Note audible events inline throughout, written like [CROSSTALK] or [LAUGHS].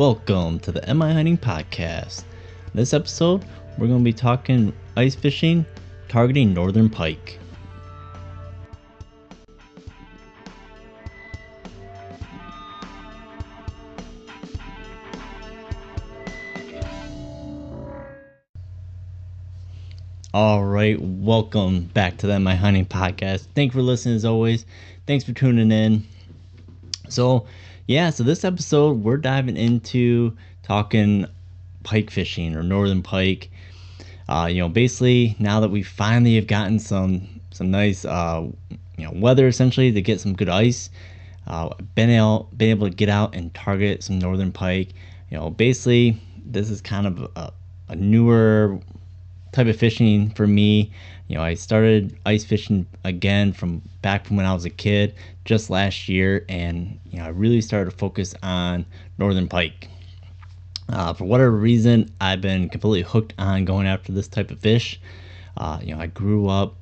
Welcome to the MI Hunting Podcast. This episode, we're going to be talking ice fishing targeting northern pike. All right, welcome back to the My Hunting Podcast. Thanks for listening as always. Thanks for tuning in. So, yeah, so this episode we're diving into talking pike fishing or northern pike. Uh, you know, basically now that we finally have gotten some some nice uh, you know weather essentially to get some good ice, uh, been able been able to get out and target some northern pike. You know, basically this is kind of a, a newer type of fishing for me. You know, I started ice fishing again from back from when I was a kid, just last year, and you know, I really started to focus on northern pike. Uh, for whatever reason, I've been completely hooked on going after this type of fish. Uh, you know, I grew up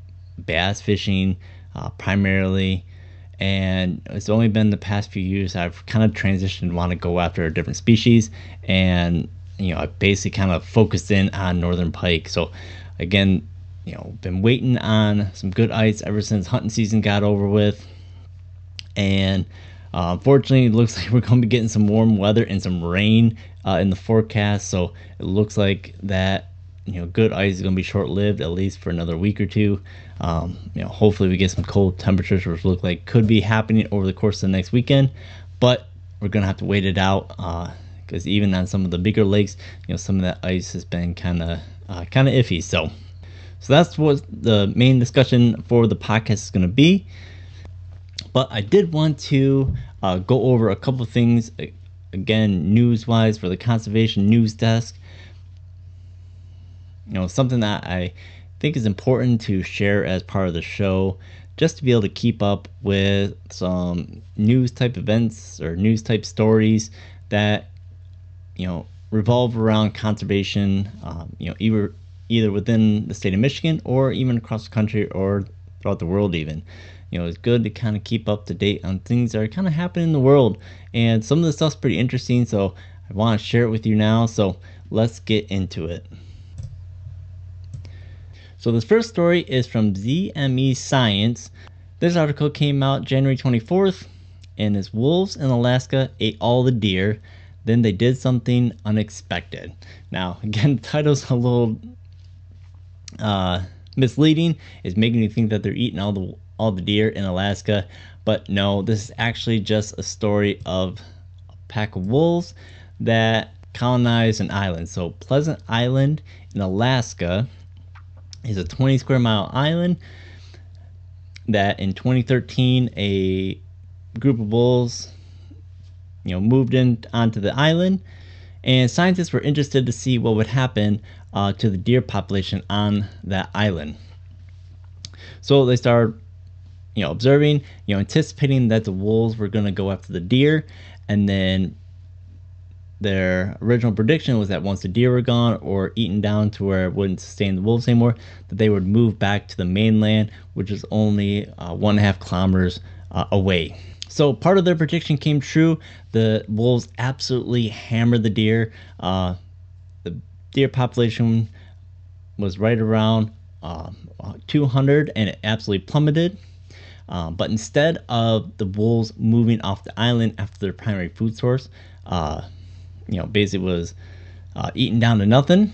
bass fishing uh, primarily, and it's only been the past few years I've kind of transitioned want to go after a different species, and you know, I basically kind of focused in on northern pike. So, again, you know, been waiting on some good ice ever since hunting season got over with, and uh, unfortunately, it looks [LAUGHS] like we're going to be getting some warm weather and some rain uh, in the forecast. So it looks like that you know good ice is going to be short lived at least for another week or two. Um, you know, hopefully we get some cold temperatures, which look like could be happening over the course of the next weekend. But we're going to have to wait it out because uh, even on some of the bigger lakes, you know, some of that ice has been kind of uh, kind of iffy. So. So that's what the main discussion for the podcast is going to be. But I did want to uh, go over a couple of things again, news wise, for the conservation news desk. You know, something that I think is important to share as part of the show, just to be able to keep up with some news type events or news type stories that, you know, revolve around conservation, um, you know, either either within the state of Michigan or even across the country or throughout the world even you know, it's good to kind of keep up to date on things that are kind of happening in the world. And some of the stuff's pretty interesting, so I want to share it with you now. So let's get into it. So this first story is from ZME Science. This article came out January 24th, and is wolves in Alaska ate all the deer. Then they did something unexpected. Now, [LAUGHS] again, the title's a little uh, misleading. is making you think that they're eating all the all the deer in Alaska. But no, this is actually just a story of a pack of wolves that colonized an island. So, Pleasant Island in Alaska is a 20 square mile island that in 2013 a group of wolves you know moved in onto the island and scientists were interested to see what would happen uh, to the deer population on that island so they started you know, observing, you know, anticipating that the wolves were going to go after the deer, and then their original prediction was that once the deer were gone or eaten down to where it wouldn't sustain the wolves anymore, that they would move back to the mainland, which is only uh, one and a half kilometers uh, away. So part of their prediction came true. The wolves absolutely hammered the deer. Uh, deer population was right around uh, 200 and it absolutely plummeted. Um, but instead of the wolves moving off the island after their primary food source, uh, you know, basically was uh, eaten down to nothing,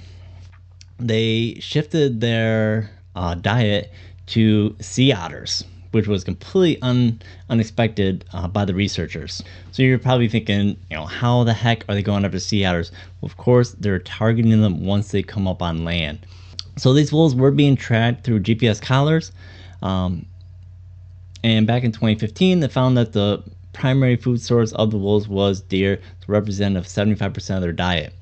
they shifted their uh, diet to sea otters, which was completely un- unexpected uh, by the researchers. So you're probably thinking, you know, how the heck are they going after sea otters? Well, of course, they're targeting them once they come up on land. So these wolves were being tracked through GPS collars. Um, and back in 2015, they found that the primary food source of the wolves was deer, to represent 75% of their diet.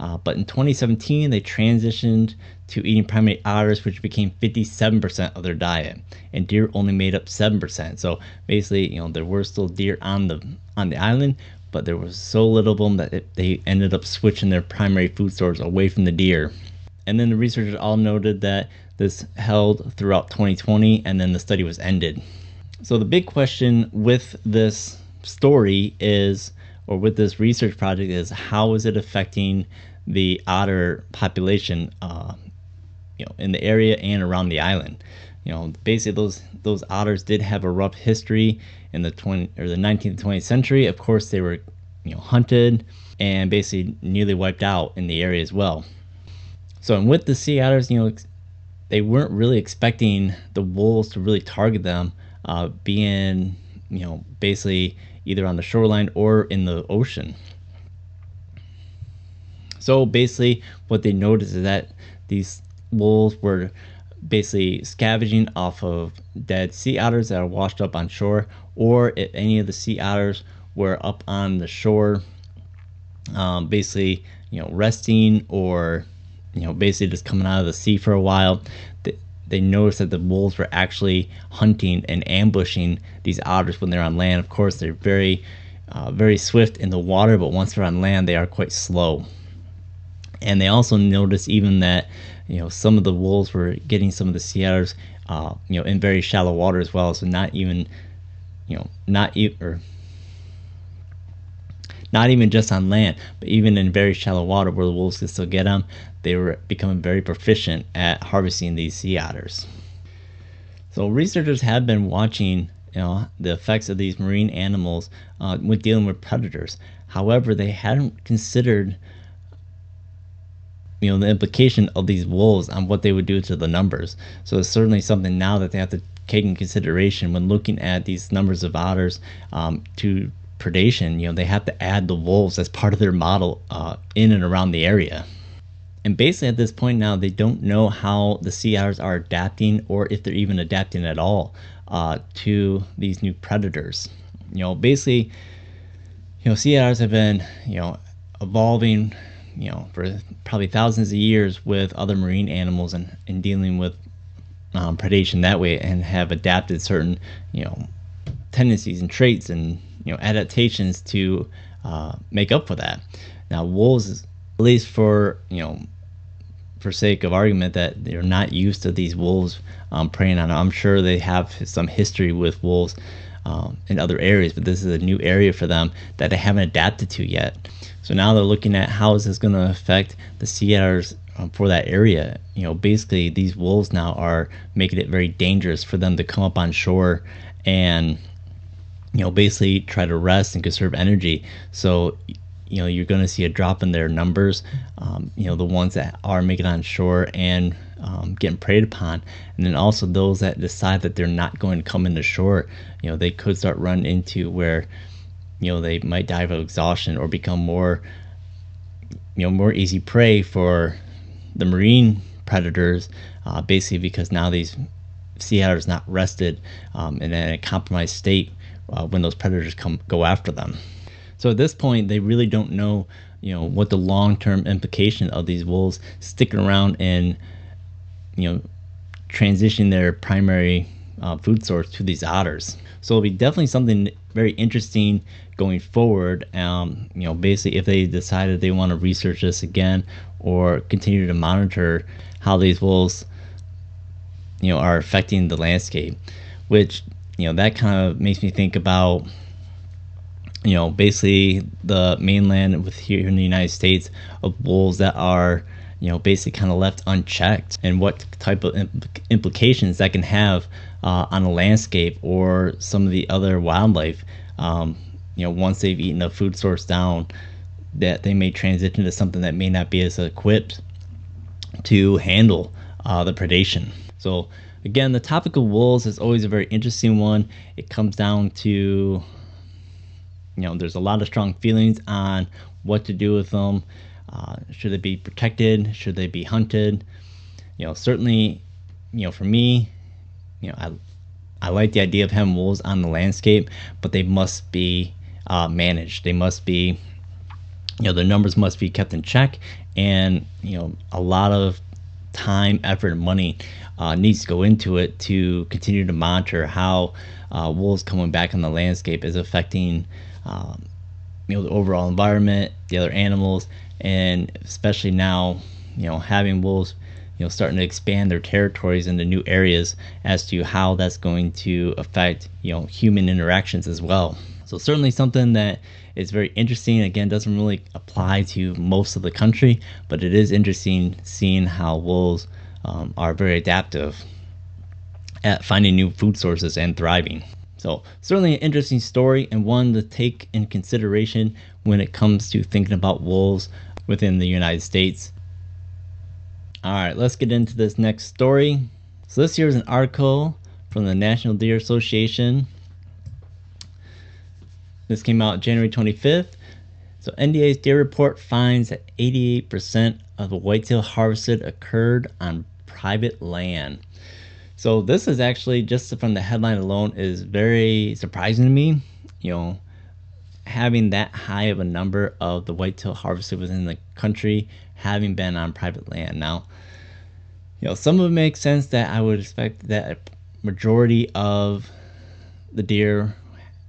Uh, but in 2017, they transitioned to eating primarily otters, which became 57% of their diet, and deer only made up 7%. So basically, you know, there were still deer on the on the island, but there was so little of them that it, they ended up switching their primary food source away from the deer. And then the researchers all noted that this held throughout 2020, and then the study was ended. So the big question with this story is or with this research project is how is it affecting the otter population, uh, you know, in the area and around the island. You know, basically those those otters did have a rough history in the 20 or the 19th 20th century. Of course, they were you know hunted and basically nearly wiped out in the area as well. So, and with the sea otters, you know, they weren't really expecting the wolves to really target them, uh, being you know basically either on the shoreline or in the ocean. So basically, what they noticed is that these wolves were basically scavenging off of dead sea otters that are washed up on shore, or if any of the sea otters were up on the shore, um, basically, you know, resting or, you know, basically just coming out of the sea for a while. They, they noticed that the wolves were actually hunting and ambushing these otters when they're on land. Of course, they're very, uh, very swift in the water, but once they're on land, they are quite slow. And they also noticed even that, you know, some of the wolves were getting some of the sea otters, uh, you know, in very shallow water as well. So not even, you know, not even, or not even just on land, but even in very shallow water where the wolves could still get them, they were becoming very proficient at harvesting these sea otters. So researchers have been watching you know, the effects of these marine animals uh, with dealing with predators. However, they hadn't considered you know the implication of these wolves on what they would do to the numbers. So it's certainly something now that they have to take in consideration when looking at these numbers of otters um, to predation, you know, they have to add the wolves as part of their model uh, in and around the area. And basically, at this point now, they don't know how the sea otters are adapting or if they're even adapting at all uh, to these new predators. You know, basically, you know, sea otters have been, you know, evolving, you know, for probably thousands of years with other marine animals and, and dealing with um, predation that way and have adapted certain, you know, tendencies and traits and you know adaptations to uh, make up for that. Now wolves, at least for you know, for sake of argument, that they're not used to these wolves um, preying on them. I'm sure they have some history with wolves um, in other areas, but this is a new area for them that they haven't adapted to yet. So now they're looking at how is this going to affect the sea otters um, for that area. You know, basically these wolves now are making it very dangerous for them to come up on shore and you know, basically try to rest and conserve energy. So, you know, you're going to see a drop in their numbers. Um, you know, the ones that are making on shore and um, getting preyed upon, and then also those that decide that they're not going to come into shore. You know, they could start running into where, you know, they might die of exhaustion or become more, you know, more easy prey for the marine predators. Uh, basically, because now these sea otters not rested um, and in a compromised state uh, when those predators come go after them. So at this point, they really don't know, you know, what the long-term implication of these wolves sticking around and, you know, transitioning their primary uh, food source to these otters. So it'll be definitely something very interesting going forward. Um, you know, basically, if they decided they want to research this again or continue to monitor how these wolves, you know, are affecting the landscape, which you know that kind of makes me think about you know basically the mainland with here in the United States of wolves that are you know basically kind of left unchecked and what type of implications that can have uh, on a landscape or some of the other wildlife um, you know once they've eaten a food source down that they may transition to something that may not be as equipped to handle uh, the predation so Again, the topic of wolves is always a very interesting one. It comes down to, you know, there's a lot of strong feelings on what to do with them. Uh, should they be protected? Should they be hunted? You know, certainly, you know, for me, you know, I, I like the idea of having wolves on the landscape, but they must be uh, managed. They must be, you know, the numbers must be kept in check, and you know, a lot of time, effort, and money uh, needs to go into it to continue to monitor how uh, wolves coming back on the landscape is affecting um, you know the overall environment, the other animals, and especially now you know having wolves you know starting to expand their territories into new areas as to how that's going to affect you know human interactions as well. So certainly something that is very interesting. Again, doesn't really apply to most of the country, but it is interesting seeing how wolves um, are very adaptive at finding new food sources and thriving. So certainly an interesting story and one to take in consideration when it comes to thinking about wolves within the United States. All right, let's get into this next story. So this here is an article from the National Deer Association this came out January 25th. So NDA's deer report finds that 88% of the whitetail harvested occurred on private land. So this is actually just from the headline alone is very surprising to me. You know, having that high of a number of the whitetail harvested within the country having been on private land. Now, you know, some of it makes sense that I would expect that a majority of the deer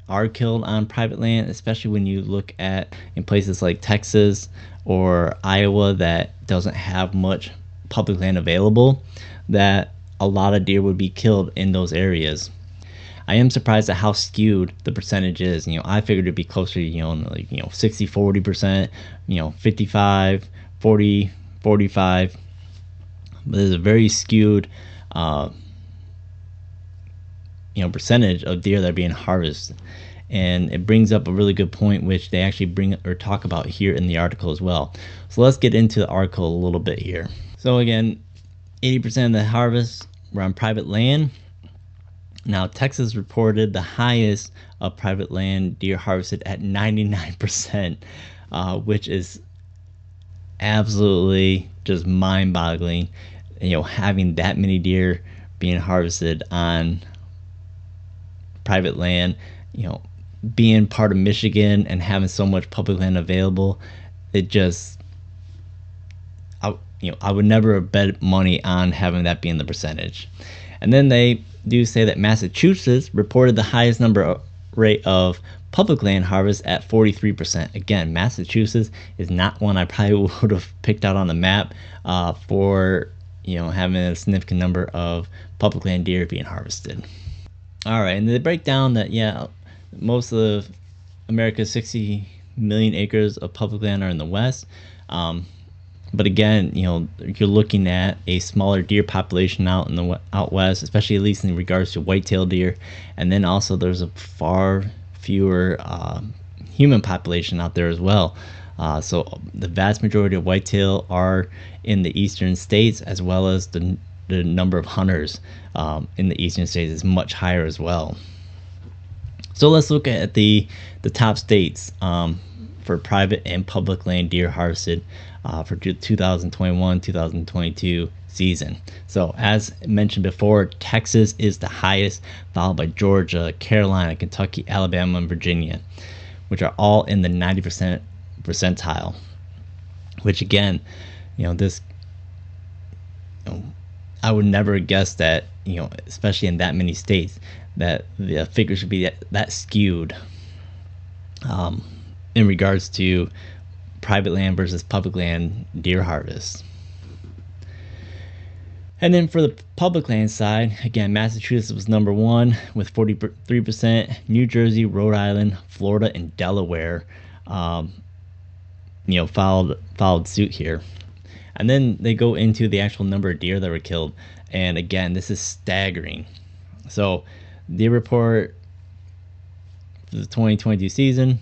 are killed on private land, especially when you look at in places like Texas or Iowa that doesn't have much public land available, that a lot of deer would be killed in those areas. I am surprised at how skewed the percentage is. You know, I figured it'd be closer to, you know, like, you know, 60, 40%, you know, 55, 40, 45. But there's a very skewed, uh, you know, percentage of deer that are being harvested. And it brings up a really good point which they actually bring or talk about here in the article as well. So let's get into the article a little bit here. So again 80% of the harvest were on private land. Now texas reported the highest of private land deer harvested at 99% uh, which is absolutely just mind-boggling you know having that many deer being harvested on private land you know being part of Michigan and having so much public land available, it just I you know I would never have bet money on having that being the percentage. And then they do say that Massachusetts reported the highest number of, rate of public land harvest at 43%. Again, Massachusetts is not one I probably [LAUGHS] would have picked out on the map uh, for you know having a significant number of public land deer being harvested. All right, and they break down that yeah, most of America's 60 million acres of public land are in the west. Um, but again, you know, you're looking at a smaller deer population out in the out west, especially at least in regards to whitetail deer, and then also there's a far fewer uh, human population out there as well. Uh, so the vast majority of whitetail are in the eastern states, as well as the the number of hunters um, in the eastern states is much higher as well. So let's look at the the top states um, for private and public land deer harvested uh, for 2021-2022 season. So as mentioned before, Texas is the highest, followed by Georgia, Carolina, Kentucky, Alabama, and Virginia, which are all in the 90% percentile. Which again, you know, this you know, I would never guess that, you know, especially in that many states, that the figures should be that, that skewed um, in regards to private land versus public land deer harvest. And then for the public land side, again, Massachusetts was number one with 43%. New Jersey, Rhode Island, Florida, and Delaware, um, you know, followed followed suit here. And then they go into the actual number of deer that were killed. And again, this is staggering. So the report for the 2022 season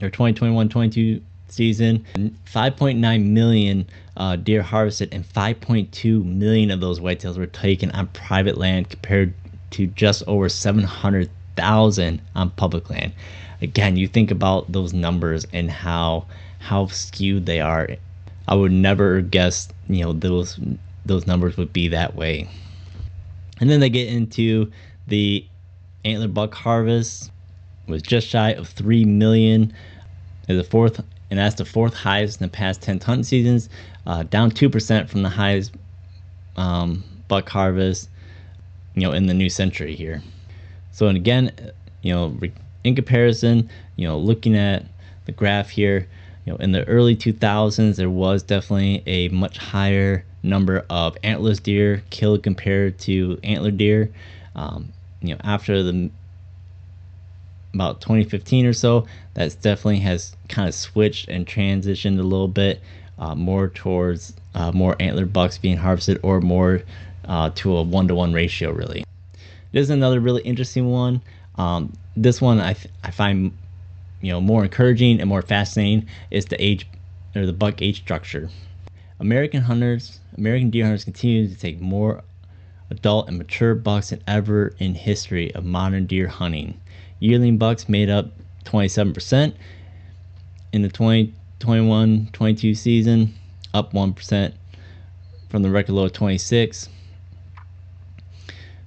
or 2021-22 season. 5.9 million uh, deer harvested and 5.2 million of those whitetails were taken on private land compared to just over 700,000 on public land. Again you think about those numbers and how how skewed they are. I would never guess you know those those numbers would be that way. And then they get into the antler buck harvest was just shy of 3 million. Is the fourth and that's the fourth highest in the past 10 hunting seasons uh, down 2% from the highest um, buck harvest you know in the new century here. So and again you know in comparison you know looking at the graph here you know in the early 2000s there was definitely a much higher number of antlerless deer killed compared to antler deer. Um, you know after the about 2015 or so, that's definitely has kind of switched and transitioned a little bit uh, more towards uh, more antler bucks being harvested or more uh, to a one to one ratio, really. This is another really interesting one. Um, this one I, I find you know more encouraging and more fascinating is the age or the buck age structure. American hunters, American deer hunters continue to take more adult and mature bucks than ever in history of modern deer hunting. Yearling bucks made up 27% in the 2021-22 season, up 1% from the record low of 26.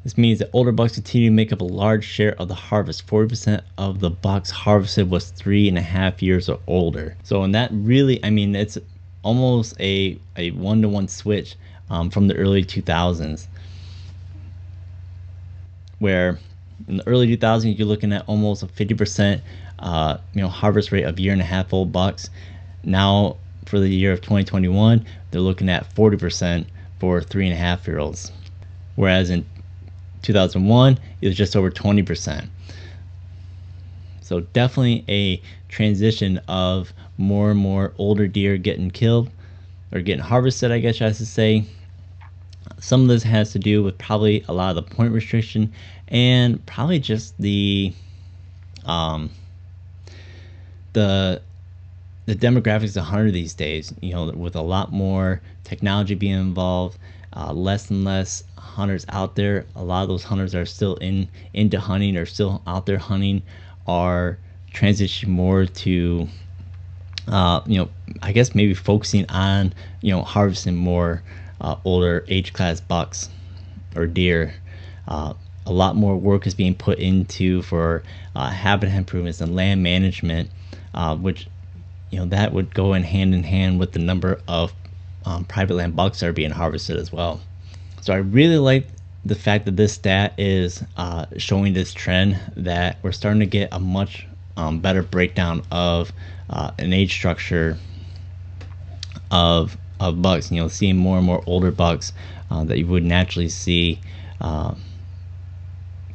This means that older bucks continue to make up a large share of the harvest. 40% of the bucks harvested was three and a half years or older. So, and that really, I mean, it's almost a, a one to one switch um, from the early 2000s, where in the early 2000s you're looking at almost a 50% uh, you know harvest rate of year and a half old bucks. Now for the year of 2021, they're looking at 40% for three and a half year olds, whereas in 2001, it was just over 20%. So definitely a transition of more and more older deer getting killed or getting harvested, I guess I should say. Some of this has to do with probably a lot of the point restriction and probably just the um, the the demographics of hunter these days. You know, with a lot more technology being involved, uh, less and less hunters out there. A lot of those hunters are still in into hunting or still out there hunting are transitioning more to uh, you know I guess maybe focusing on you know harvesting more uh, older age class bucks or deer. Uh, a lot more work is being put into for uh, habitat improvements and land management, uh, which you know that would go in hand in hand with the number of um, private land bucks that are being harvested as well. So I really like the fact that this stat is uh, showing this trend that we're starting to get a much um, better breakdown of uh, an age structure of of bucks. You know, seeing more and more older bucks uh, that you would naturally see. Uh,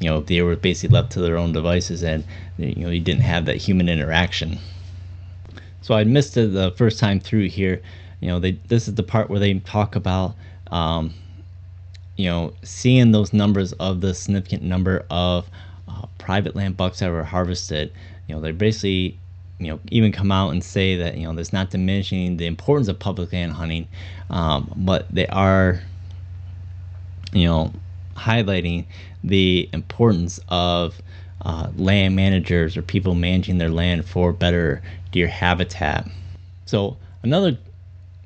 you know, they were basically left to their own devices, and you know, you didn't have that human interaction. So I missed it the first time through here. You know, they this is the part where they talk about um, you know, seeing those numbers of the significant number of uh, private land bucks that were harvested, you know, they basically, you know, even come out and say that, you know, there's not diminishing the importance of public land hunting, um, but they are, you know, highlighting the importance of uh, land managers or people managing their land for better deer habitat. So another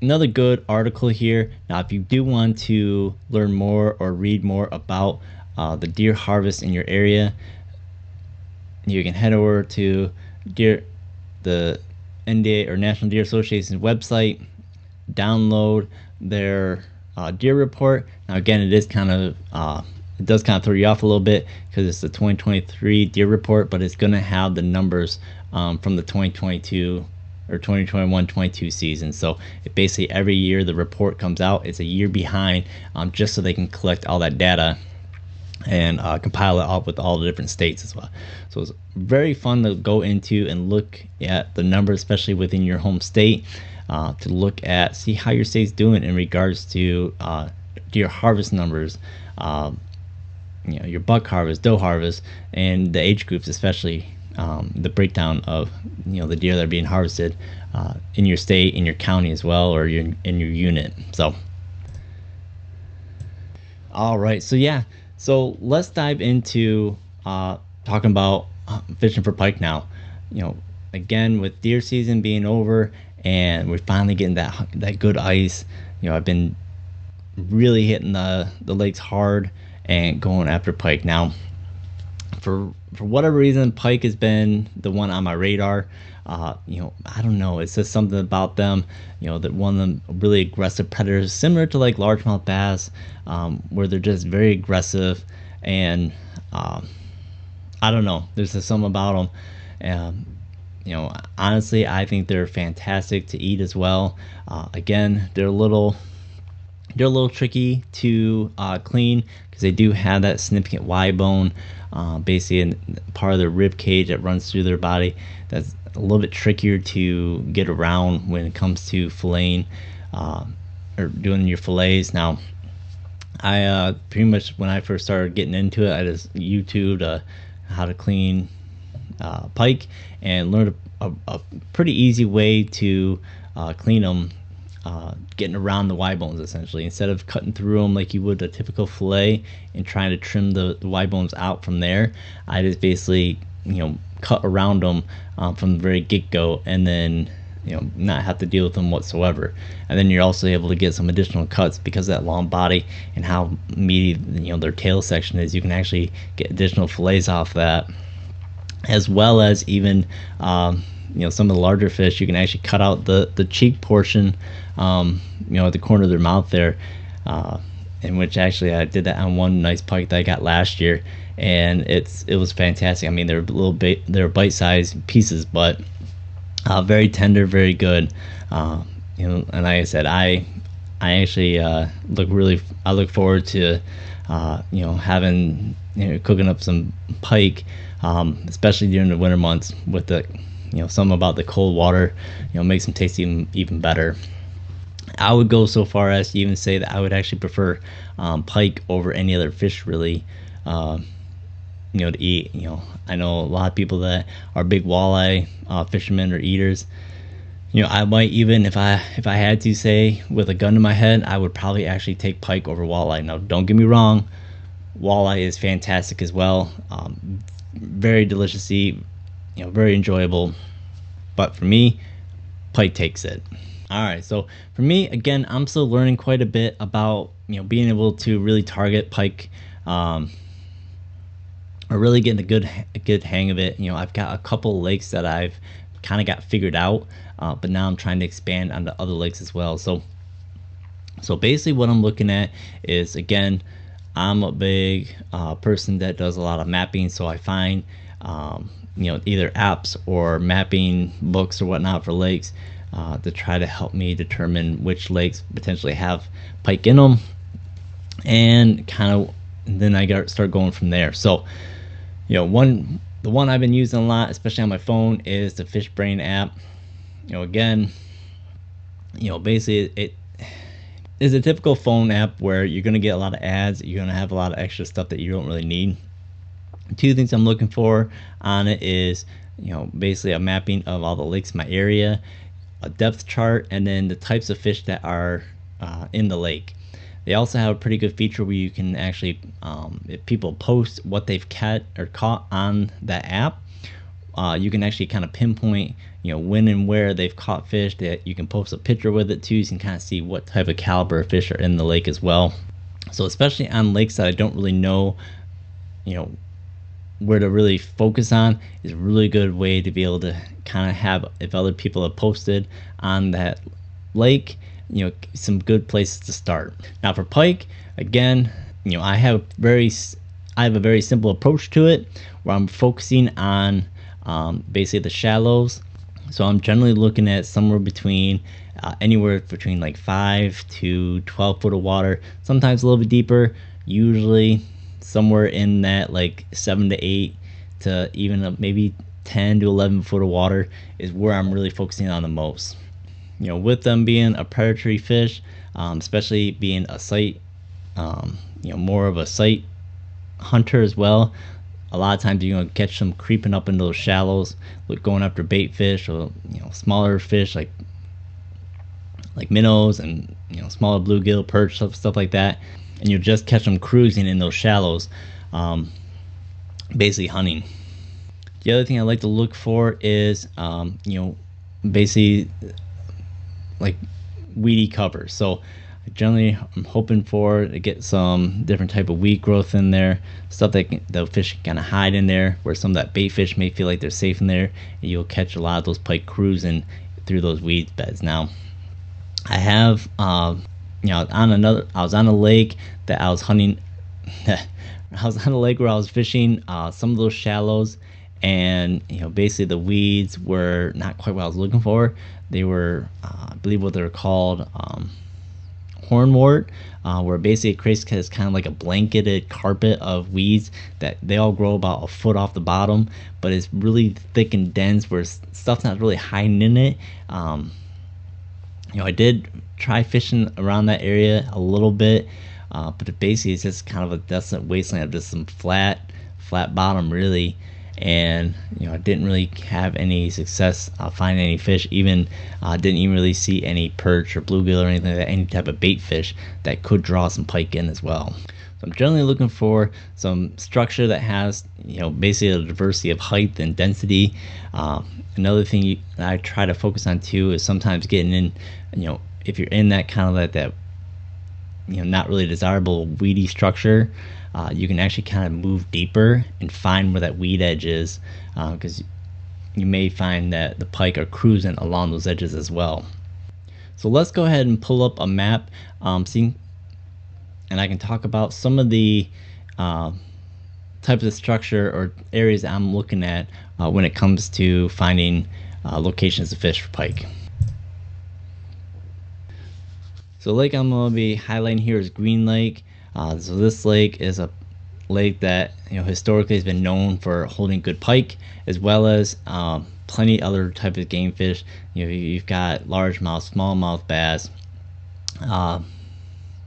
another good article here. Now, if you do want to learn more or read more about uh, the deer harvest in your area, you can head over to deer the NDA or National Deer Association's website, download their uh, deer report. Now, again, it is kind of uh, it does kind of throw you off a little bit because it's the 2023 deer report, but it's going to have the numbers um, from the 2022 or 2021-22 season. So it basically every year the report comes out, it's a year behind, um, just so they can collect all that data and uh, compile it up with all the different states as well. So it's very fun to go into and look at the numbers, especially within your home state, uh, to look at see how your state's doing in regards to uh, your harvest numbers. Um, you know your buck harvest, doe harvest, and the age groups, especially um, the breakdown of you know the deer that are being harvested uh, in your state, in your county as well, or your, in your unit. So, all right, so yeah, so let's dive into uh, talking about uh, fishing for pike now. You know, again with deer season being over and we're finally getting that that good ice. You know, I've been really hitting the the lakes hard and going after pike now for for whatever reason, pike has been the one on my radar. Uh, you know, I don't know. It's just something about them. You know, that one of them really aggressive predators, similar to like largemouth bass, um, where they're just very aggressive, and um, I don't know. There's just something about them. Um, you know, honestly, I think they're fantastic to eat as well. Uh, again, they're a little they're a little tricky to uh, clean because they do have that significant Y bone, uh, basically in part of their rib cage that runs through their body. That's a little bit trickier to get around when it comes to filleting uh, or doing your fillets. Now, I uh, pretty much when I first started getting into it, I just YouTubed uh, how to clean uh, pike and learned a, a, pretty easy way to uh, clean them uh, getting around the Y bones essentially. Instead of cutting through them like you would a typical fillet and trying to trim the, the Y bones out from there, I just basically you know cut around them um, from the very get go, and then you know not have to deal with them whatsoever. And then you're also able to get some additional cuts because of that long body and how meaty you know their tail section is. You can actually get additional fillets off that, as well as even. Um, you know some of the larger fish you can actually cut out the the cheek portion um, you know, at the corner of their mouth there. Uh, in which actually I did that on one nice pike that I got last year, and it's it was fantastic. I mean, they're little bit they're bite-sized pieces, but uh, very tender, very good. Uh, you know, and like I said, I I actually uh, look really I look forward to uh, you know having you know cooking up some pike, um, especially during the winter months with the you know something about the cold water, you know makes them taste even even better. I would go so far as to even say that I would actually prefer um, pike over any other fish, really. Uh, you know, to eat. You know, I know a lot of people that are big walleye uh, fishermen or eaters. You know, I might even if I if I had to say with a gun to my head, I would probably actually take pike over walleye. Now, don't get me wrong, walleye is fantastic as well. Um, very delicious eat. You know, very enjoyable. But for me, pike takes it. All right, so for me, again, I'm still learning quite a bit about you know being able to really target pike, um, or really getting a good a good hang of it. You know, I've got a couple lakes that I've kind of got figured out, uh, but now I'm trying to expand onto other lakes as well. So, so basically, what I'm looking at is again, I'm a big uh, person that does a lot of mapping, so I find um, you know either apps or mapping books or whatnot for lakes uh, to try to help me determine which lakes potentially have pike in them, and kind of then I got start going from there. So, you know, one the one I've been using a lot, especially on my phone, is the FishBrain app. You know, again, you know, basically it is a typical phone app where you're going to get a lot of ads. You're going to have a lot of extra stuff that you don't really need. Two things I'm looking for on it is, you know, basically a mapping of all the lakes in my area a depth chart, and then the types of fish that are uh, in the lake. They also have a pretty good feature where you can actually, um, if people post what they've caught or caught on that app, uh, you can actually kind of pinpoint, you know, when and where they've caught fish. That you can post a picture with it too, so you can kind of see what type of caliber of fish are in the lake as well. So especially on lakes that I don't really know, you know, where to really focus on is a really good way to be able to kind of have if other people have posted on that lake you know some good places to start now for pike again you know i have very i have a very simple approach to it where i'm focusing on um, basically the shallows so i'm generally looking at somewhere between uh, anywhere between like 5 to 12 foot of water sometimes a little bit deeper usually somewhere in that like seven to eight to even maybe 10 to 11 foot of water is where I'm really focusing on the most. You know, with them being a predatory fish, um, especially being a sight, um, you know, more of a sight hunter as well. A lot of times you're gonna catch them creeping up in those shallows, like going after bait fish or you know smaller fish like like minnows and you know smaller bluegill, perch, stuff, stuff like that and you'll just catch them cruising in those shallows, um, basically hunting. The other thing I like to look for is, um, you know, basically like weedy cover. So generally I'm hoping for to get some different type of weed growth in there, stuff that the fish can kind of hide in there, where some of that bait fish may feel like they're safe in there, and you'll catch a lot of those pike cruising through those weed beds. Now, I have uh, you know, on another, I was on a lake that I was hunting. [LAUGHS] I was on a lake where I was fishing uh, some of those shallows, and you know, basically the weeds were not quite what I was looking for. They were, uh, I believe, what they're called um, hornwort, uh, where basically it creates kind of like a blanketed carpet of weeds that they all grow about a foot off the bottom, but it's really thick and dense where stuff's not really hiding in it. Um, you know, I did try fishing around that area a little bit, uh, but basically it's just kind of a desolate wasteland of just some flat, flat bottom really and you know I didn't really have any success uh, finding any fish. Even uh, didn't even really see any perch or bluegill or anything like that, any type of bait fish that could draw some pike in as well. So I'm generally looking for some structure that has you know basically a diversity of height and density. Uh, another thing you, I try to focus on too is sometimes getting in you know if you're in that kind of like that you know not really desirable weedy structure uh, you can actually kind of move deeper and find where that weed edge is because uh, you may find that the pike are cruising along those edges as well. So let's go ahead and pull up a map um, see, and I can talk about some of the uh, types of structure or areas I'm looking at uh, when it comes to finding uh, locations to fish for pike. So lake I'm going to be highlighting here is Green Lake. Uh, so this lake is a lake that you know historically has been known for holding good pike as well as um, plenty other type of game fish. You know, you've got largemouth, smallmouth bass. Uh,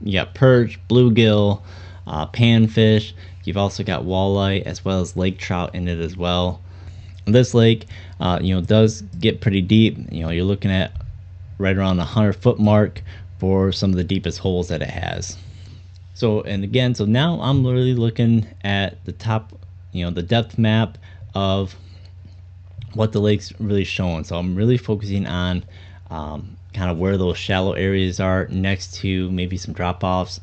you got perch, bluegill, uh, panfish. You've also got walleye as well as lake trout in it as well. This lake, uh, you know, does get pretty deep. You know, you're looking at right around the 100 foot mark for some of the deepest holes that it has. So, and again, so now I'm literally looking at the top, you know, the depth map of what the lake's really showing. So I'm really focusing on um, kind of where those shallow areas are next to maybe some drop offs.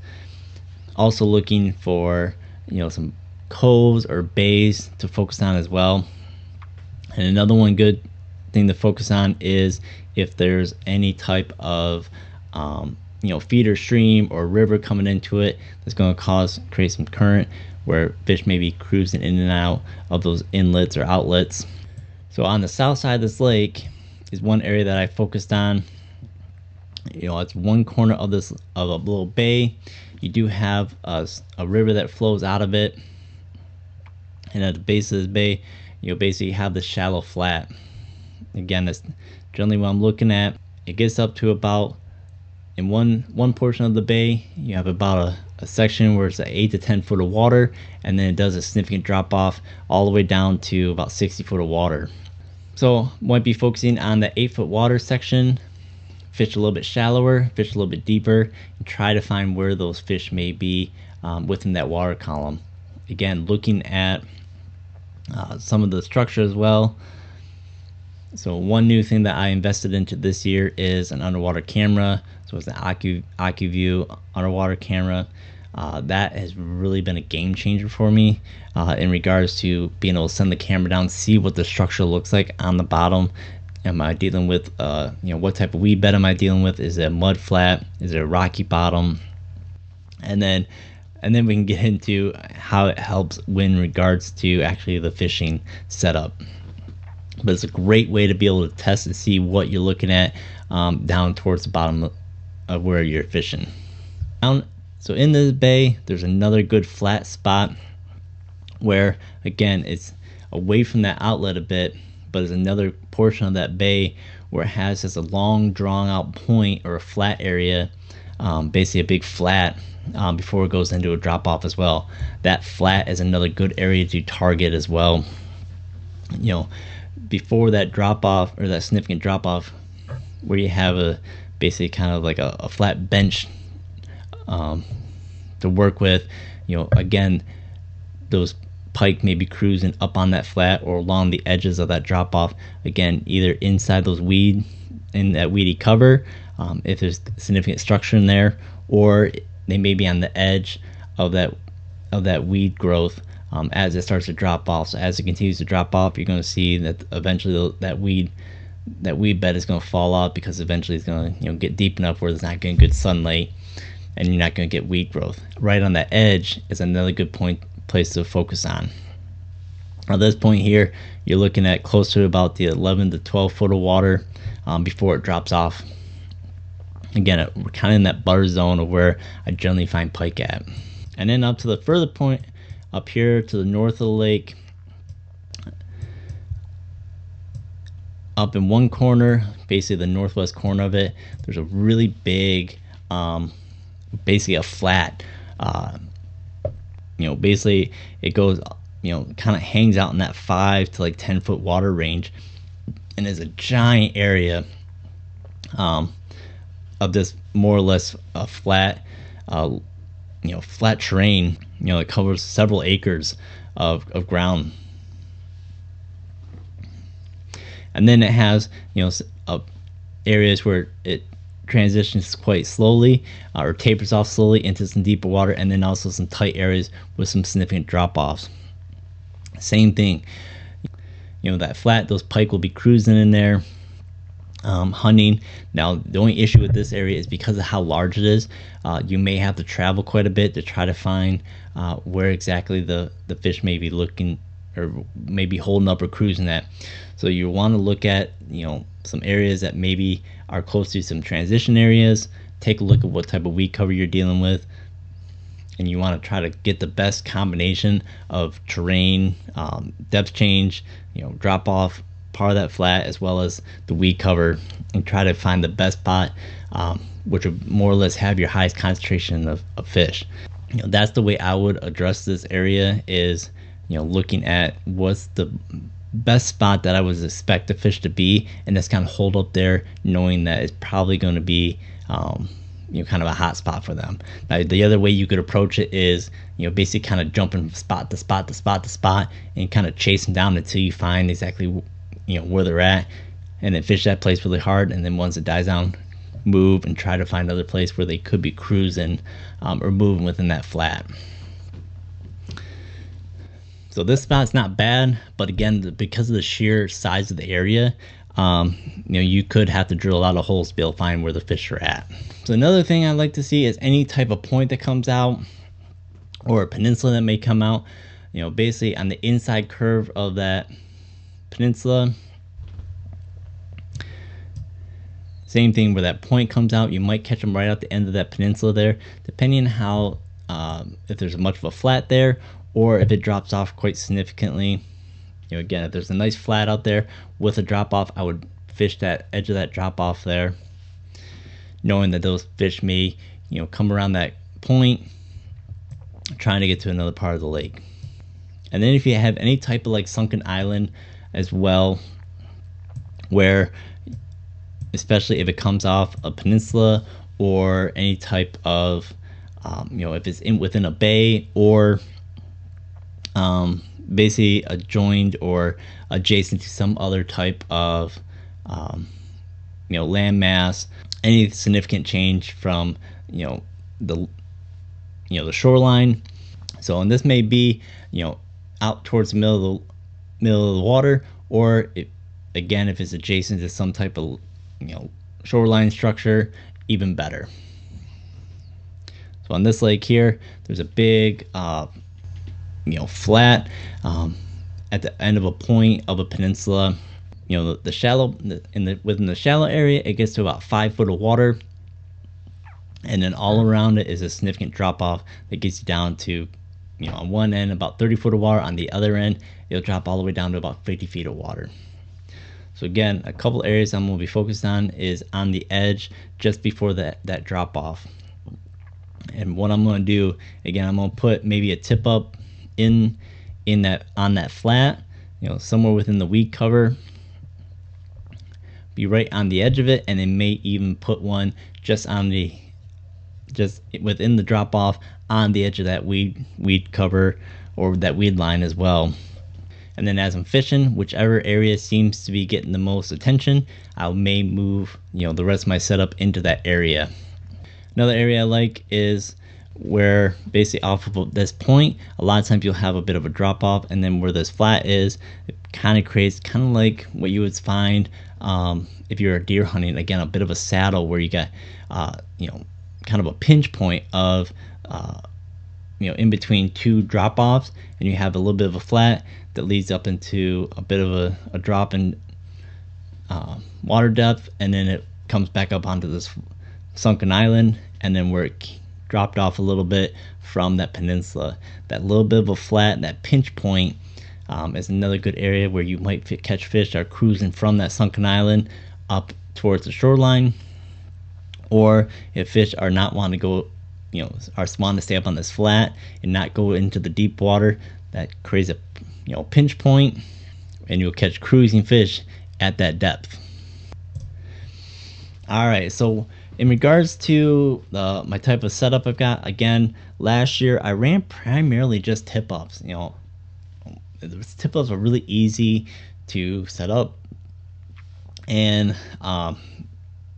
Also looking for, you know, some coves or bays to focus on as well. And another one good thing to focus on is if there's any type of um, you know feeder stream or river coming into it that's going to cause create some current where fish may be cruising in and out of those inlets or outlets. So on the south side of this lake is one area that I focused on. You know, it's one corner of this of a little bay. You do have a, a river that flows out of it, and at the base of this bay, you'll basically have the shallow flat. Again, that's generally what I'm looking at. It gets up to about in one one portion of the bay you have about a, a section where it's at 8 to 10 foot of water and then it does a significant drop off all the way down to about 60 foot of water. So might be focusing on the 8 foot water section. Fish a little bit shallower fish a little bit deeper and try to find where those fish may be um, within that water column. Again looking at uh, some of the structure as well. So one new thing that I invested into this year is an underwater camera. So it's an Aqua, Aqua-Vu underwater camera. Uh, that has really been a game changer for me uh, in regards to being able to send the camera down, see what the structure looks like on the bottom. Am I dealing with, uh, you know, what type of weed bed am I dealing with? Is it a mud flat? Is it a rocky bottom? And then, and then we can get [LAUGHS] into how it helps in regards to actually the fishing setup but it's a great way to be able to test and see what you're looking at um, down towards the bottom of where you're fishing. Down, so in this bay, there's another good flat spot where again it's away from that outlet a bit, but there's another portion of that bay where it has just a long drawn out point or a flat area, um, basically a big flat um, before it goes into a drop off as well. That flat is another good area to target as well. You know, before that drop off or that significant drop off, where you have a basically kind of like a, a flat bench um, to work with. You know, again, those pike may be cruising up on that flat or along the edges of that drop off. Again, either inside those weed in that weedy cover, um, if there's significant structure in there, or they may be on the edge of that of that weed growth um, as it starts to drop off. So as it continues to drop off, you're going to see that eventually that weed that weed bed is going to fall out because eventually it's going to you know get deep enough where there's not getting good sunlight and you're not going to get weed growth. Right on that edge is another good point place to focus on. At this point here, you're looking at closer to about the 11 to 12 foot of water um, before it drops off. again, we're kind of in that butter zone of where I generally find pike at. And then up to the further point, up here to the north of the lake, up in one corner, basically the northwest corner of it, there's a really big, um, basically a flat. Uh, you know, basically it goes, you know, kind of hangs out in that five to like ten foot water range, and is a giant area um, of this more or less uh, flat, uh, you know, flat terrain. You know, it covers several acres of, of ground and then it has you know uh, areas where it transitions quite slowly uh, or tapers off slowly into some deeper water and then also some tight areas with some significant drop offs same thing. You know that flat those pike will be cruising in there um, hunting. Now the only issue with this area is because of how large it is uh, you may have to travel quite a bit to try to find uh, where exactly the the fish may be looking or maybe holding up or cruising at so you want to look at, you know, some areas that maybe are close to some transition areas. Take a look at what type of weed cover you're dealing with. And you want to try to get the best combination of terrain, um, depth change, you know, drop off part of that flat as well as the weed cover and try to find the best spot um, which would more or less have your highest concentration of, of fish. You know, that's the way I would address this area is, you know, looking at what's the best spot that I would expect the fish to be, and just kind of hold up there, knowing that it's probably going to be, um, you know, kind of a hot spot for them. Now, the other way you could approach it is, you know, basically kind of jumping from spot to spot to spot to spot, and kind of chasing down until you find exactly, you know, where they're at, and then fish that place really hard, and then once it dies down, move and try to find another place where they could be cruising um, or moving within that flat. So this spot's not bad, but again, because of the sheer size of the area, um, you know, you could have to drill a lot of holes to be able to find where the fish are at. So another thing I like to see is any type of point that comes out or a peninsula that may come out, you know, basically on the inside curve of that peninsula. Same thing where that point comes out, you might catch them right at the end of that peninsula there, depending on how, um, if there's much of a flat there or if it drops off quite significantly. You know, again, if there's a nice flat out there with a drop off, I would fish that edge of that drop off there, knowing that those fish may, you know, come around that point, trying to get to another part of the lake. And then if you have any type of like sunken island as well, where especially if it comes off a peninsula or any type of um, you know if it's in within a bay or um, basically adjoined or adjacent to some other type of um, you know landmass. Any significant change from you know the you know the shoreline. So and this may be you know out towards the middle of the middle of the water or it, again if it's adjacent to some type of you know shoreline structure even better. So on this lake here there's a big uh, you know flat um, at the end of a point of a peninsula. You know the, the shallow in the within the shallow area it gets to about five foot of water, and then all around it is a significant drop off that gets you down to you know on one end about 30 foot of water. On the other end it'll drop all the way down to about 50 feet of water. So again a couple areas i'm going to be focused on is on the edge just before that that drop off. And what i'm going to do again i'm going to put maybe a tip up in in that on that flat, you know, somewhere within the weed cover. Be right on the edge of it, and they may even put one just on the just within the drop off on the edge of that weed weed cover or that weed line as well. And then as I'm fishing, whichever area seems to be getting the most attention, I may move, you know, the rest of my setup into that area. Another area I like is where basically off of this point, a lot of times you'll have a bit of a drop off, and then where this flat is, it kind of creates kind of like what you would find um, if you're deer hunting. Again, a bit of a saddle where you got, uh, you know, kind of a pinch point of, uh, you know, in between two drop offs, and you have a little bit of a flat that leads up into a bit of a, a drop in uh, water depth, and then it comes back up onto this sunken island and then where it dropped off a little bit from that peninsula. That little bit of a flat, that pinch point, um, is another good area where you might fit, catch fish that are cruising from that sunken island up towards the shoreline. Or if fish are not wanting to go, you know, are wanting to stay up on this flat and not go into the deep water, that creates a you know pinch point, and you'll catch cruising fish at that depth. All right, so in regards to uh, my type of setup I've got, again, last year I ran primarily just tip ups. You know, tip ups are really easy to set up, and um,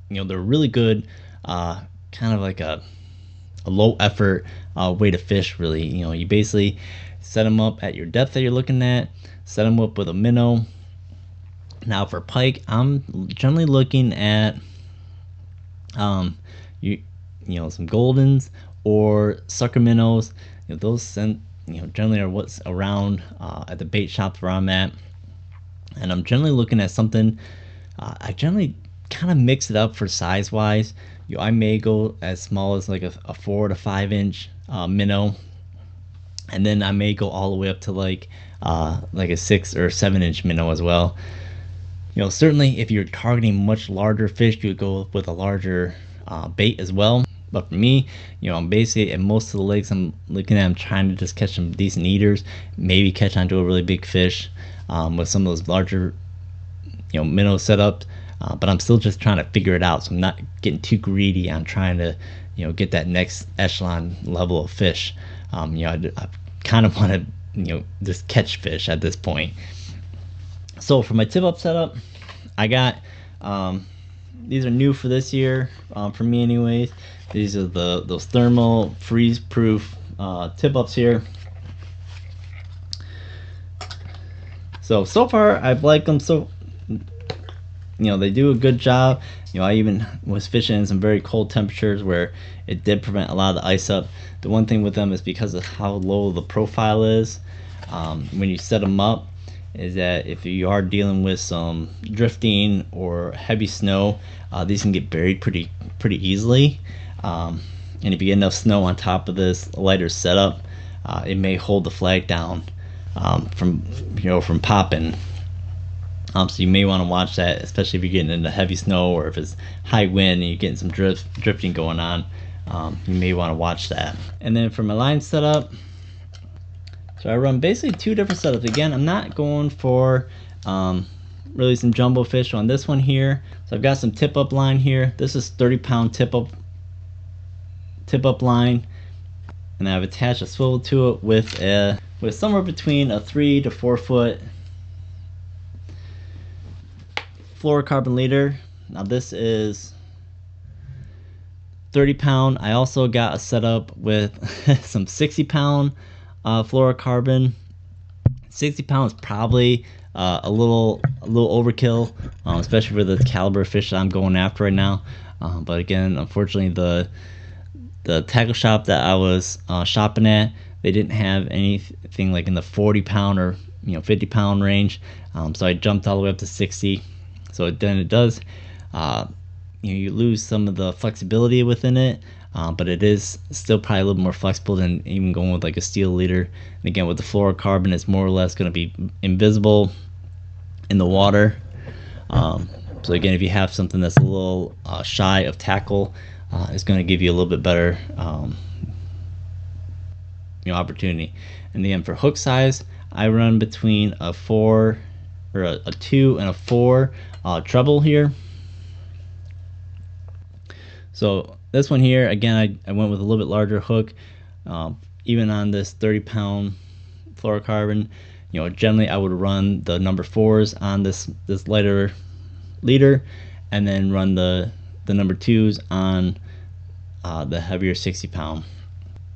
you know they're really good. Uh, kind of like a a low effort uh, way to fish. Really, you know, you basically set them up at your depth that you're looking at. Set them up with a minnow. Now for pike, I'm generally looking at um, you you know some goldens or sucker minnows. You know, those you know generally are what's around uh, at the bait shops where I'm at, and I'm generally looking at something. Uh, I generally kind of mix it up for size wise. You know, I may go as small as like a, a four to five inch uh, minnow, and then I may go all the way up to like uh, like a six or seven inch minnow as well. You know, certainly if you're targeting much larger fish, you would go with a larger uh, bait as well. But for me, you know, I'm basically at most of the lakes I'm looking at, I'm trying to just catch some decent eaters, maybe catch onto a really big fish um, with some of those larger, you know, minnow setups. Uh, but I'm still just trying to figure it out. So I'm not getting too greedy on trying to, you know, get that next echelon level of fish. Um, you know, I, I kind of [LAUGHS] want to, you know, just catch fish at this point. So for my tip up setup, I got um, these are new for this year um, for me anyways. These are the those thermal freeze proof uh, tip ups here. So so far I've liked them so you know they do a good job. You know I even was fishing in some very cold temperatures where it did prevent a lot of the ice up. The one thing with them is because of how low the profile is. Um, when you set them up, is that if you are dealing with some drifting or heavy snow, uh, these can get buried pretty pretty easily. Um, and if you get enough snow on top of this lighter setup, uh, it may hold the flag down um, from you know from popping. Um, so you may want to watch that, especially if you're getting into heavy snow or if it's high wind and you're getting some drift drifting going on. Um, you may want to watch that. And then for my line setup, so I run basically two different setups. Again, I'm not going for um, really some jumbo fish on this one here. So I've got some tip up line here. This is 30 pound tip up tip up line. And I've attached a swivel to it with a with somewhere between a three to four foot fluorocarbon leader. Now this is 30 pound. I also got a setup with [LAUGHS] some 60 pound uh, fluorocarbon. 60 pounds probably uh, a little a little overkill, um, especially for the caliber of fish that I'm going after right now. Um, but again, unfortunately, the the tackle shop that I was uh, shopping at, they didn't have anything like in the 40 pound or you know 50 pound range. Um, so I jumped all the way up to 60. So then it does, uh, you know, you lose some of the flexibility within it. Uh, but it is still probably a little more flexible than even going with like a steel leader. And again, with the fluorocarbon, it's more or less going to be invisible in the water. Um, so again, if you have something that's a little uh, shy of tackle, uh, it's going to give you a little bit better um, you know opportunity. And then for hook size, I run between a four or a, a two and a four uh, treble here. So this one here, again, I, I went with a little bit larger hook. Um, even on this 30 pound fluorocarbon, you know, generally I would run the number fours on this this lighter leader, and then run the the number twos on uh, the heavier 60 pound.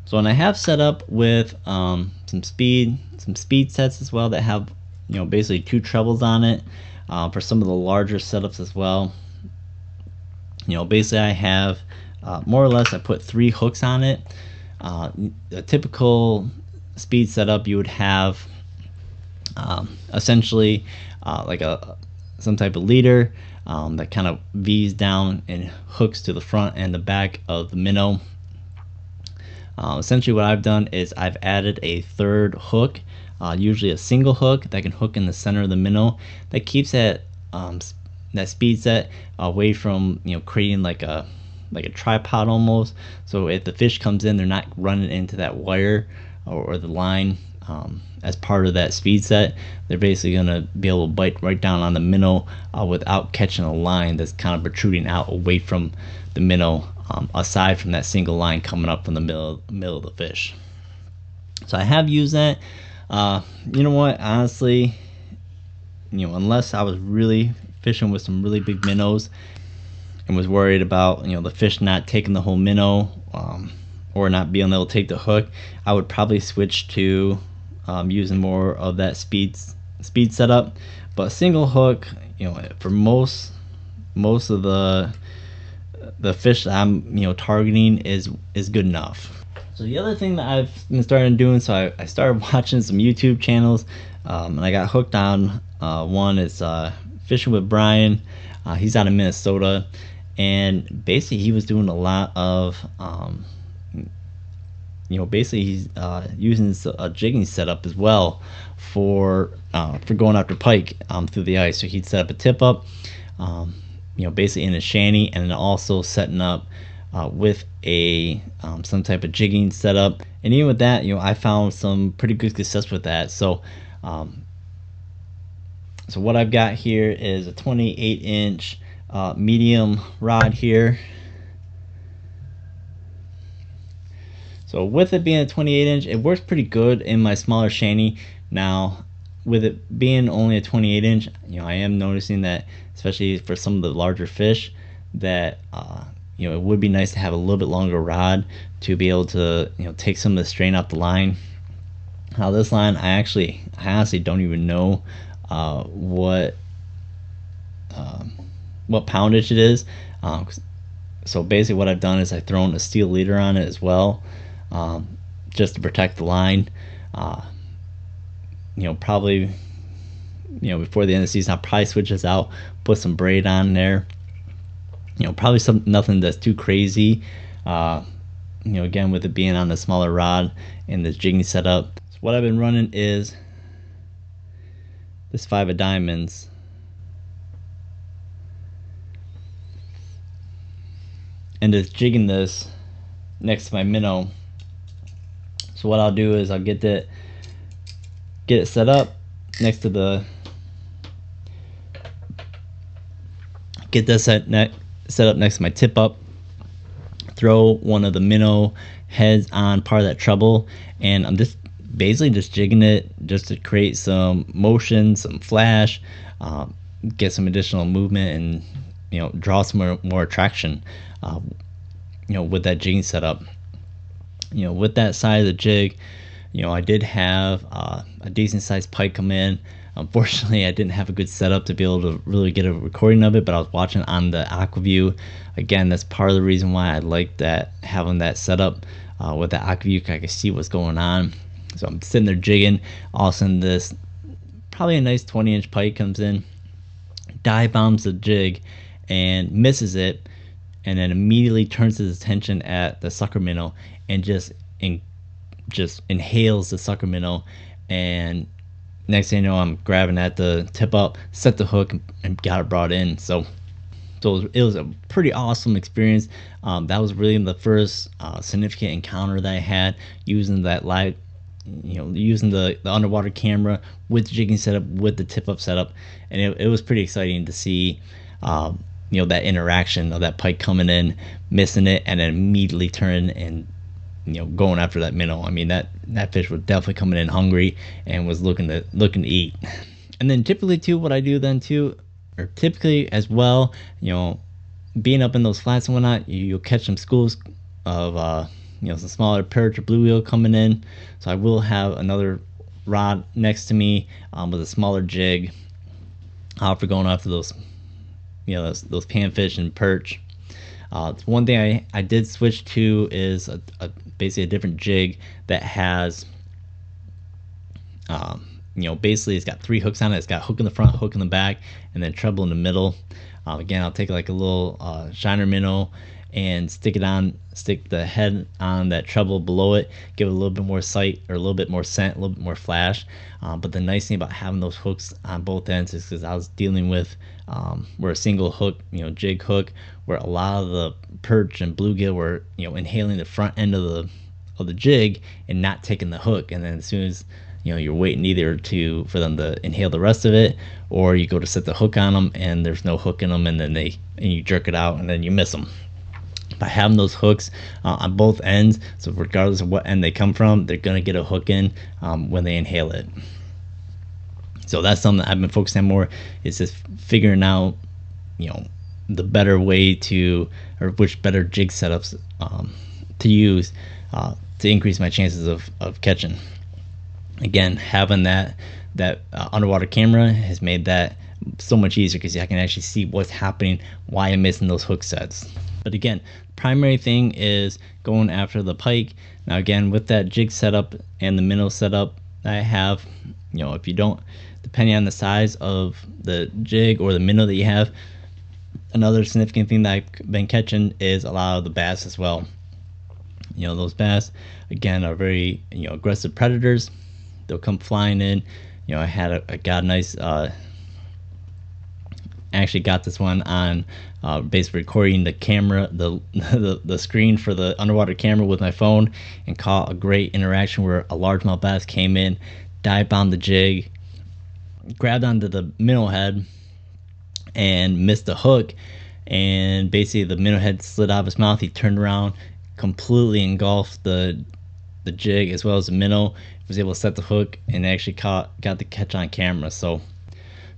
So when I have set up with um, some speed, some speed sets as well that have you know basically two trebles on it uh, for some of the larger setups as well. You know, basically I have uh, more or less, I put three hooks on it. Uh, a typical speed setup, you would have um, essentially uh, like a some type of leader um, that kind of V's down and hooks to the front and the back of the minnow. Uh, essentially, what I've done is I've added a third hook, uh, usually a single hook that can hook in the center of the minnow that keeps that um, that speed set away from you know creating like a like a tripod almost. So if the fish comes in, they're not running into that wire or, or the line um, as part of that speed set. They're basically going to be able to bite right down on the minnow uh, without catching a line that's kind of protruding out away from the minnow, um, aside from that single line coming up from the middle, middle of the fish. So I have used that. Uh, you know what? Honestly, you know, unless I was really fishing with some really big minnows and was worried about you know the fish not taking the whole minnow um, or not being able to take the hook, I would probably switch to um, using more of that speed speed setup. But single hook, you know, for most most of the the fish that I'm you know targeting is is good enough. So the other thing that I've been starting doing, so I, I started [LAUGHS] watching some YouTube channels, um, and I got hooked on uh, one. It's uh, fishing with Brian. Uh, he's out of Minnesota, and basically he was doing a lot of um, you know basically he's uh, using a jigging setup as well for uh, for going after pike um, through the ice. So he'd set up a tip up um, you know basically in a shanty and then also setting up uh, with a um, some type of jigging setup. And even with that you know I found some pretty good success with that. So um, so what I've got here is a 28 inch uh, medium rod here. So with it being a 28 inch, it works pretty good in my smaller shanty. Now, with it being only a 28 inch, you know, I am noticing that, especially for some of the larger fish, that uh, you know it would be nice to have a little bit longer rod to be able to you know take some of the strain off the line. Now this line, I actually, I honestly don't even know uh, what um, what poundage it is. Um, so basically, what I've done is I've thrown a steel leader on it as well, um, just to protect the line. Uh, you know, probably, you know, before the end of the season, I'll probably switch this out, put some braid on there. You know, probably some nothing that's too crazy. Uh, you know, again with it being on the smaller rod and the jigging setup. So what I've been running is this five of diamonds and just jigging this next to my minnow. So what I'll do is I'll get that get it set up next to the get this set ne- set up next to my tip up. Throw one of the minnow heads on part of that treble, and I'm just basically just jigging it just to create some motion, some flash, um, get some additional movement, and you know draw some more, more attraction uh, you know, with that jigging setup. You know, with that side of the jig, you know, I did have uh, a decent sized pike come in. Unfortunately, I didn't have a good setup to be able to really get a recording of it, but I was watching on the Aqua-Vu. Again, that's part of the reason why I like that having that setup uh, with the Aqua-Vu. I can see what's going on. So I'm sitting there jigging. All of a sudden, this probably a nice 20 inch pike comes in, dive bombs the jig, and misses it and then immediately turns his attention at the sucker minnow and just in, just inhales the sucker minnow and next thing you know I'm grabbing at the tip up set the hook and got it brought in. So so it was, a pretty awesome experience. Um, that was really the first uh, significant encounter that I had using that live you know using the, the underwater camera with jigging setup with the tip up setup. And it, it was pretty exciting to see um, you know that interaction of that pike coming in, missing it, and then immediately turning and you know going after that minnow. I mean that that fish was definitely coming in hungry and was looking to looking to eat. [LAUGHS] And then typically too, what I do then too, or typically as well, you know, being up in those flats and whatnot, you, you'll catch some schools of uh, you know some smaller perch or bluegill coming in. So I will have another rod next to me um, with a smaller jig uh, for going after those you know those, those panfish and perch. Uh, one thing I, I did switch to is a, a basically a different jig that has um, you know, basically it's got three hooks on it. It's got hook in the front, hook in the back, and then treble in the middle. Um, again, I'll take like a little uh, shiner minnow and stick it on, stick the head on that treble below it, give it a little bit more sight or a little bit more scent, a little bit more flash. Um, but the nice thing about having those hooks on both ends is because I was dealing with um, where a single hook, you know, jig hook, where a lot of the perch and bluegill were, you know, inhaling the front end of the of the jig and not taking the hook, and then as soon as you know you're waiting either to for them to inhale the rest of it or you go to set the hook on them and there's no hook in them and then they and you jerk it out and then you miss them by having those hooks uh, on both ends. So regardless of what end they come from they're to get a hook in um, when they inhale it. So that's something that i've been focusing on more is just figuring out you know the better way to or which better jig setups um, to use uh, to increase my chances of, of catching. Again having that that uh, underwater camera has made that so much easier because I can actually see what's happening, why I'm missing those hook sets. But again, primary thing is going after the pike. Now again, with that jig setup and the minnow setup I have, you know, if you don't, depending on the size of the jig or the minnow that you have, another significant thing that I've been catching is a lot of the bass as well. You know, those bass again are very you know aggressive predators they'll come flying in. You know, I had a, I got a nice. Uh, actually got this one on uh, basically recording the camera, the, [LAUGHS] the the screen for the underwater camera with my phone, and caught a great interaction where a largemouth bass came in, dive bombed the jig, grabbed onto the minnow head, and missed the hook, and basically the minnow head slid out of his mouth. He turned around, completely engulfed the the jig as well as the minnow. Was able to set the hook and actually caught got the catch on camera. So, so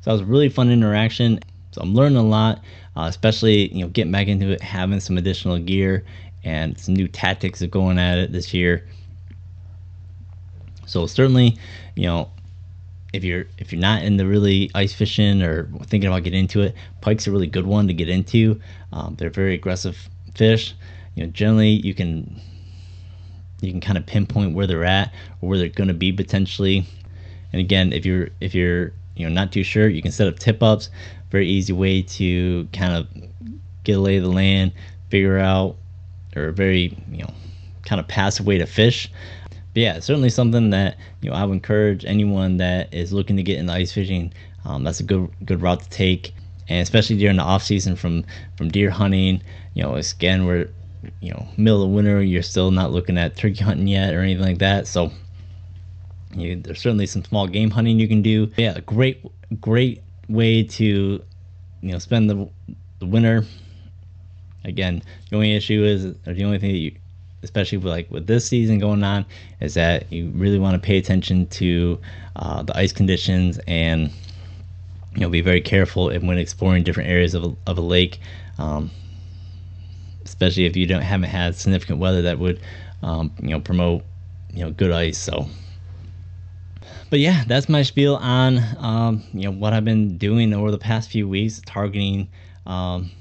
that was a really fun interaction. So I'm learning a lot, uh, especially you know getting back into it, having some additional gear and some new tactics of going at it this year. So certainly, you know, if you're if you're not into really ice fishing or thinking about getting into it, pike's a really good one to get into. Um, they're very aggressive fish. You know, generally you can you can kind of pinpoint where they're at or where they're going to be potentially. And again, if you're if you're you know not too sure, you can set up tip ups. Very easy way to kind of get a lay of the land, figure out, or a very you know kind of passive way to fish. But yeah, certainly something that you know I would encourage anyone that is looking to get into ice fishing. Um, that's a good good route to take, and especially during the off season from from deer hunting. You know, again, we're you know middle of winter you're still not looking at turkey hunting yet or anything like that so you, there's certainly some small game hunting you can do yeah a great great way to you know spend the, the winter again the only issue is or the only thing that you especially with like with this season going on is that you really want to pay attention to uh, the ice conditions and you know be very careful when exploring different areas of a, of a lake um, especially if you don't haven't had significant weather that would um, you know promote you know good ice. So, but yeah, that's my spiel on um, you know what I've been doing over the past few weeks, targeting um,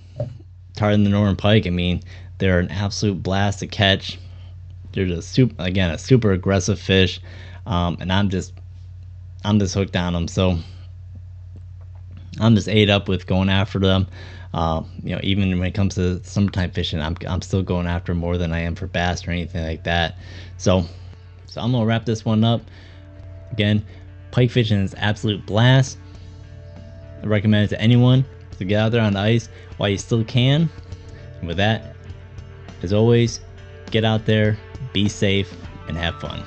targeting the northern pike. I mean, they're an absolute blast to catch. They're just super again a super aggressive fish, um, and I'm just I'm just hooked on them. So I'm just ate up with going after them. Uh, you know, even when it comes to summertime fishing, I'm, I'm still going after more than I am for bass or anything like that. So, so I'm gonna wrap this one up. Again, pike fishing is absolute blast. I recommend it to anyone to get out there on the ice while you still can. And with that, as always, get out there, be safe, and have fun.